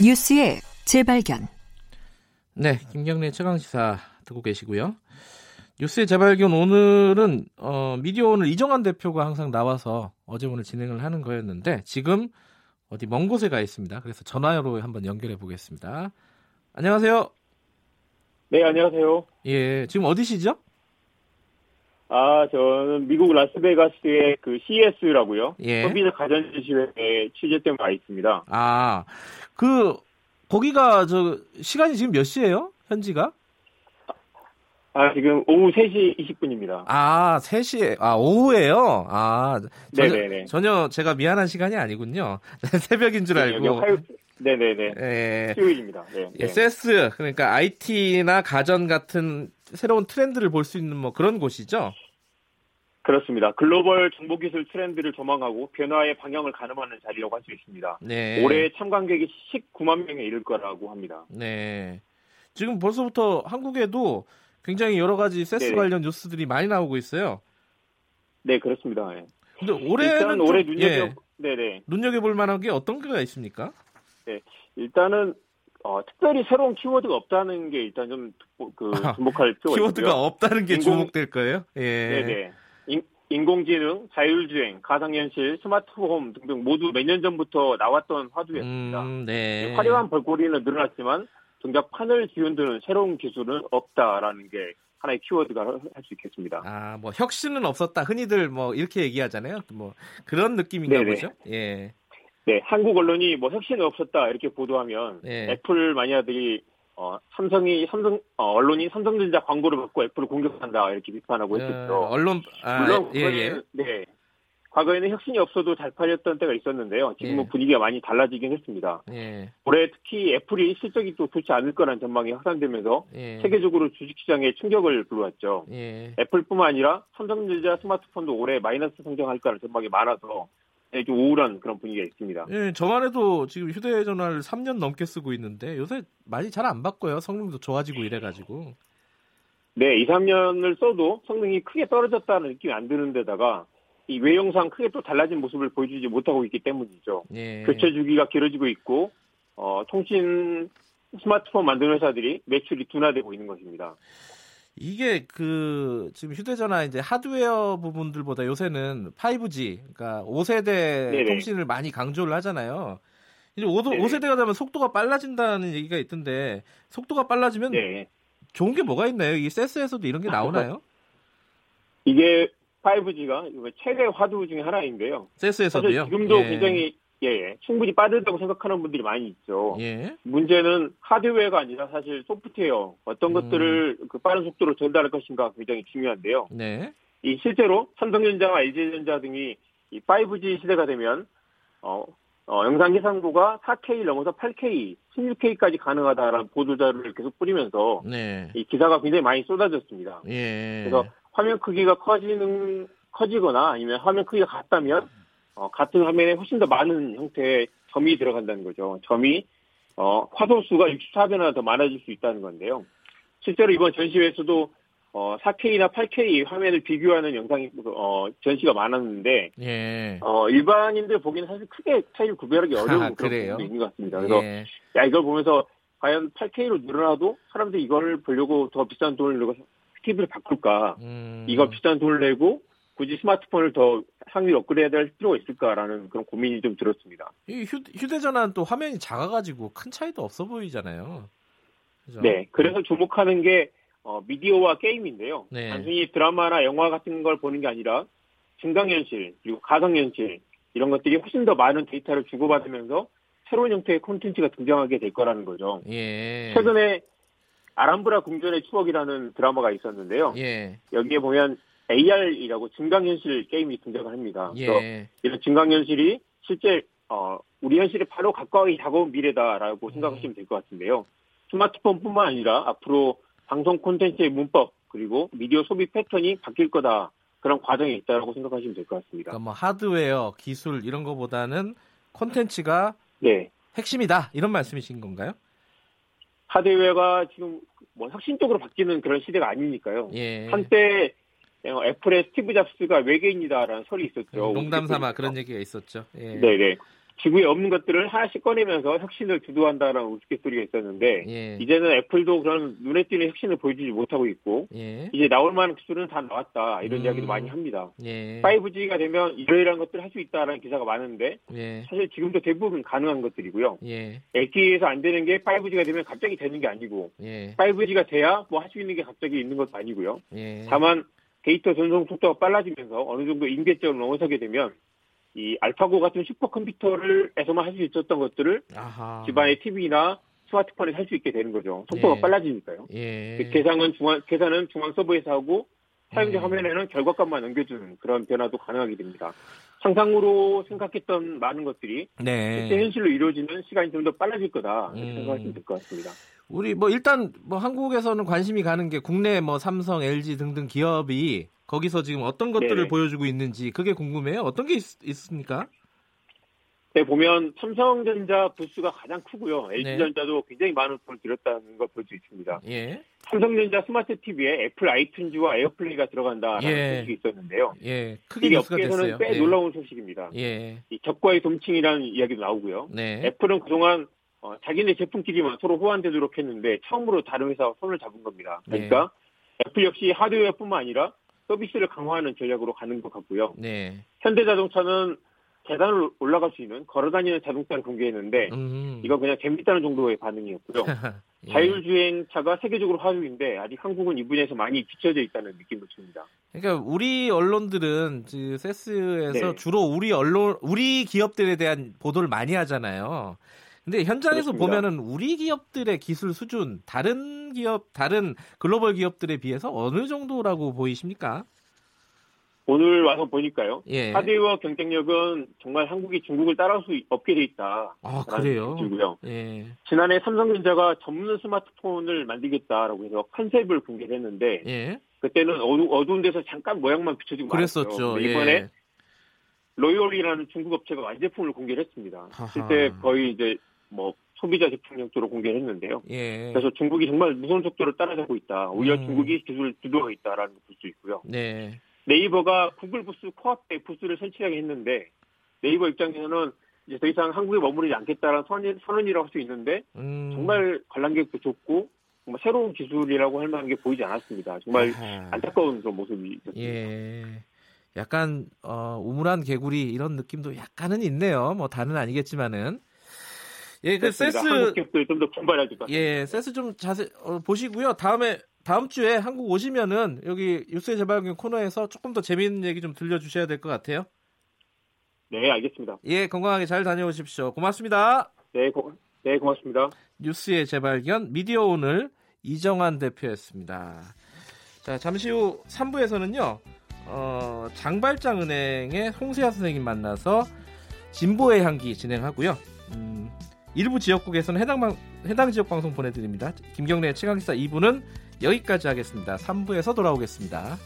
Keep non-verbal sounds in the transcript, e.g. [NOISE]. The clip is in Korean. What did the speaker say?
뉴스의 재발견. 네, 김경래 최강 시사 듣고 계시고요. 뉴스의 재발견 오늘은 어, 미디어 오늘 이정환 대표가 항상 나와서 어제 오늘 진행을 하는 거였는데 지금 어디 먼 곳에 가 있습니다. 그래서 전화로 한번 연결해 보겠습니다. 안녕하세요. 네, 안녕하세요. 예, 지금 어디시죠? 아, 저는 미국 라스베가스의 그 CES라고요. 예. 서비스 가전시회에 취재 때문에 와 있습니다. 아, 그 거기가 저 시간이 지금 몇 시예요? 현지가? 아, 지금 오후 3시 20분입니다. 아, 3시에 아, 오후에요. 아, 전혀, 네네네. 전혀 제가 미안한 시간이 아니군요. [LAUGHS] 새벽인 줄 여기 알고. 화요, 네네네. 예. 수요일입니다. 네. 예, 네. 세스 그러니까 IT나 가전 같은 새로운 트렌드를 볼 수 있는 뭐 그런 곳이죠. 그렇습니다. 글로벌 정보기술 트렌드를 조망하고 변화의 방향을 가늠하는 자리라고 할 수 있습니다. 네. 올해 참관객이 19만 명에 이를 거라고 합니다. 네. 지금 벌써부터 한국에도 굉장히 여러 가지 세스 네네. 관련 뉴스들이 많이 나오고 있어요. 네, 그렇습니다. 예. 근데 올해는 올해 예, 눈여겨, 네네. 눈여겨볼 만한 게 어떤 게가 있습니까? 일단은 어, 특별히 새로운 키워드가 없다는 게 일단 좀그 아, 주목할 필요가 키워드가 있고요. 없다는 게 인공- 주목될 거예요. 예. 네네. 인, 인공지능, 자율주행, 가상현실, 스마트홈 등등 모두 몇 년 전부터 나왔던 화두였습니다. 음, 네. 화려한 볼거리는 늘어났지만 정작 판을 뒤흔드는 새로운 기술은 없다라는 게 하나의 키워드라 할 수 있겠습니다. 아, 뭐 혁신은 없었다. 흔히들 뭐 이렇게 얘기하잖아요. 뭐 그런 느낌인가 네네. 보죠. 예. 네, 한국 언론이 뭐 혁신이 없었다 이렇게 보도하면 네. 애플 마니아들이 어, 삼성이 삼성 어, 언론이 삼성전자 광고를 받고 애플을 공격한다 이렇게 비판하고 했었죠. 어, 언론 아, 물론 예, 예. 네. 과거에는 혁신이 없어도 잘 팔렸던 때가 있었는데요. 지금은 예. 분위기가 많이 달라지긴 했습니다. 예. 올해 특히 애플이 실적이 또 좋지 않을 거라는 전망이 확산되면서 예. 세계적으로 주식시장에 충격을 불러왔죠. 예. 애플뿐만 아니라 삼성전자 스마트폰도 올해 마이너스 성장할 거라는 전망이 많아서 네, 좀 우울한 그런 분위기가 있습니다. 예, 저만 해도 지금 휴대전화를 3년 넘게 쓰고 있는데 요새 많이 잘 안 바꿔요. 성능도 좋아지고 이래가지고. 네, 2, 3년을 써도 성능이 크게 떨어졌다는 느낌이 안 드는 데다가 이 외형상 크게 또 달라진 모습을 보여주지 못하고 있기 때문이죠. 예. 교체 주기가 길어지고 있고 어, 통신 스마트폰 만드는 회사들이 매출이 둔화되고 있는 것입니다. 이게 그 지금 휴대전화 이제 하드웨어 부분들보다 요새는 5G, 그러니까 5세대 네네. 통신을 많이 강조를 하잖아요. 이제 5, 네네. 5세대가 되면 속도가 빨라진다는 얘기가 있던데 속도가 빨라지면 네. 좋은 게 뭐가 있나요? 이 세스에서도 이런 게 나오나요? 이게 5G가 최대 화두 중에 하나인데요. 세스에서도요? 지금도 예. 굉장히 예, 예, 충분히 빠르다고 생각하는 분들이 많이 있죠. 예. 문제는 하드웨어가 아니라 사실 소프트웨어 어떤 음. 것들을 그 빠른 속도로 전달할 것인가 굉장히 중요한데요. 네. 이 실제로 삼성전자와 LG전자 등이 이 5G 시대가 되면 어, 어, 영상 계산고가 4K 넘어서 8K, 16K까지 가능하다라는 보도 자료를 계속 뿌리면서 네. 이 기사가 굉장히 많이 쏟아졌습니다. 예. 그래서 화면 크기가 커지는 커지거나 아니면 화면 크기가 같다면 어, 같은 화면에 훨씬 더 많은 형태의 점이 들어간다는 거죠. 점이 어, 화소수가 64배나 더 많아질 수 있다는 건데요. 실제로 이번 전시회에서도 어, 4K나 8K 화면을 비교하는 영상이 어, 전시가 많았는데 예. 어, 일반인들 보기에는 사실 크게 차이를 구별하기 어려운 아, 그런? 부분도 있는 것 같습니다. 그래서 예. 야 이걸 보면서 과연 8K로 늘어나도 사람들이 이걸 보려고 더 비싼 돈을 내고 TV를 바꿀까? 음. 이거 비싼 돈을 내고 굳이 스마트폰을 더 상위 업그레이드 할 필요가 있을까라는 그런 고민이 좀 들었습니다. 이 휴, 휴대 전화는 또 화면이 작아가지고 큰 차이도 없어 보이잖아요. 그죠? 네, 그래서 주목하는 게 어, 미디어와 게임인데요. 네. 단순히 드라마나 영화 같은 걸 보는 게 아니라 증강현실 그리고 가상현실 이런 것들이 훨씬 더 많은 데이터를 주고받으면서 새로운 형태의 콘텐츠가 등장하게 될 거라는 거죠. 예. 최근에 아람브라 궁전의 추억이라는 드라마가 있었는데요. 예. 여기에 보면 AR이라고 증강현실 게임이 등장을 합니다. 그래서 예. 이런 증강현실이 실제 어, 우리 현실에 바로 가까이 다가온 미래다라고 생각하시면 될 것 같은데요. 스마트폰뿐만 아니라 앞으로 방송 콘텐츠의 문법 그리고 미디어 소비 패턴이 바뀔 거다 그런 과정이 있다라고 생각하시면 될 것 같습니다. 그러니까 뭐 하드웨어, 기술 이런 거보다는 콘텐츠가 네, 핵심이다 이런 말씀이신 건가요? 하드웨어가 지금 뭐 혁신적으로 바뀌는 그런 시대가 아니니까요. 예. 한때 어, 애플의 스티브 잡스가 외계인이다라는 설이 있었죠. 농담 삼아 그런 얘기가 있었죠. 예. 네네. 지구에 없는 것들을 하나씩 꺼내면서 혁신을 주도한다라는 우스갯소리가 있었는데 예. 이제는 애플도 그런 눈에 띄는 혁신을 보여주지 못하고 있고 예. 이제 나올 만한 기술은 다 나왔다 이런 음. 이야기도 많이 합니다. 예. 5G가 되면 이러이러한 것들을 할 수 있다라는 기사가 많은데 예. 사실 지금도 대부분 가능한 것들이고요. LTE에서 안 되는 게 5G가 되면 갑자기 되는 게 아니고 5G가 예. 돼야 뭐 할 수 있는 게 갑자기 있는 것도 아니고요. 예. 다만 데이터 전송 속도가 빨라지면서 어느 정도 임계점을 넘어서게 되면 이 알파고 같은 슈퍼컴퓨터를에서만 할 수 있었던 것들을 아하. 집안의 TV나 스마트폰에 살수 있게 되는 거죠. 속도가 예. 빨라지니까요. 예. 그 계산은 중앙 계산은 중앙 서버에서 하고 사용자 음. 화면에는 결과값만 넘겨주는 그런 변화도 가능하게 됩니다. 상상으로 생각했던 많은 것들이 네. 실제 현실로 이루어지는 시간이 좀 더 빨라질 거다 이렇게 음. 생각하시면 될 것 같습니다. 우리 뭐 일단 뭐 한국에서는 관심이 가는 게 국내 뭐 삼성, LG 등등 기업이 거기서 지금 어떤 것들을 네 보여주고 있는지 그게 궁금해요. 어떤 게 있, 습니까 네, 보면 삼성전자 부스가 가장 크고요. LG전자도 네. 굉장히 많은 돈을 들였다는 걸 볼 수 있습니다. 예. 삼성전자 스마트 TV에 애플 아이튠즈와 에어플레이가 들어간다라는 예. 소식이 있었는데요. 예. 크게 이게 업계에서는 꽤 예. 놀라운 소식입니다. 예. 이 적과의 동침이라는 이야기도 나오고요. 네. 애플은 그동안 어, 자기네 제품끼리만 서로 호환되도록 했는데 처음으로 다른 회사와 손을 잡은 겁니다. 그러니까 네. 애플 역시 하드웨어뿐만 아니라 서비스를 강화하는 전략으로 가는 것 같고요. 네. 현대자동차는 계단을 올라갈 수 있는 걸어다니는 자동차를 공개했는데 음. 이건 그냥 재밌다는 정도의 반응이었고요. [LAUGHS] 예. 자율주행차가 세계적으로 화두인데 아직 한국은 이 분야에서 많이 뒤쳐져 있다는 느낌을 줍니다. 그러니까 우리 언론들은 그 세스에서 네. 주로 우리 언론 우리 기업들에 대한 보도를 많이 하잖아요. 근데 현장에서 그렇습니다. 보면은 우리 기업들의 기술 수준 다른 기업 다른 글로벌 기업들에 비해서 어느 정도라고 보이십니까? 오늘 와서 보니까요. 예. 하드웨어 경쟁력은 정말 한국이 중국을 따라올 수 없게 돼 있다. 아, 그래요? 고요 예. 지난해 삼성전자가 전문 스마트폰을 만들겠다라고 해서 컨셉을 공개를 했는데 예. 그때는 어두, 어두 운 데서 잠깐 모양만 비춰지고 그랬었죠. 이번에 예. 로이올이라는 중국 업체가 완제품을 공개를 했습니다. 실제 거의 이제 뭐 소비자 제품 용도로 공개를 했는데요. 예. 그래서 중국이 정말 무서운 속도를 따라가고 있다. 오히려 음. 중국이 기술을 주도하고 있다라는 걸 볼 수 있고요. 네. 네이버가 구글 부스 코앞에 부스를 설치하게 했는데 네이버 입장에서는 이제 더 이상 한국에 머무르지 않겠다라는 선언, 선언이라고 할 수 있는데 음. 정말 관람객도 좋고 정말 새로운 기술이라고 할 만한 게 보이지 않았습니다. 정말 아하. 안타까운 그런 모습이 있었습니다. 예. 약간 어, 우물한 개구리 이런 느낌도 약간은 있네요. 뭐 다는 아니겠지만은 예, 그 세스 한국 기업들 좀더 분발해야 될것 같습니다. 예, 세스 좀 자세 어, 보시고요. 다음에 다음 주에 한국 오시면은 여기 뉴스의 재발견 코너에서 조금 더 재미있는 얘기 좀 들려주셔야 될 것 같아요. 네, 알겠습니다. 예, 건강하게 잘 다녀오십시오. 고맙습니다. 네, 고, 네, 고맙습니다. 뉴스의 재발견 미디어 오늘 이정환 대표였습니다. 자, 잠시 후 3부에서는요. 어, 장발장 은행의 홍세아 선생님 만나서 진보의 향기 진행하고요. 음, 일부 지역국에서는 해당, 방, 해당 지역 방송 보내드립니다. 김경래 최강기사 2부는 여기까지 하겠습니다. 3부에서 돌아오겠습니다.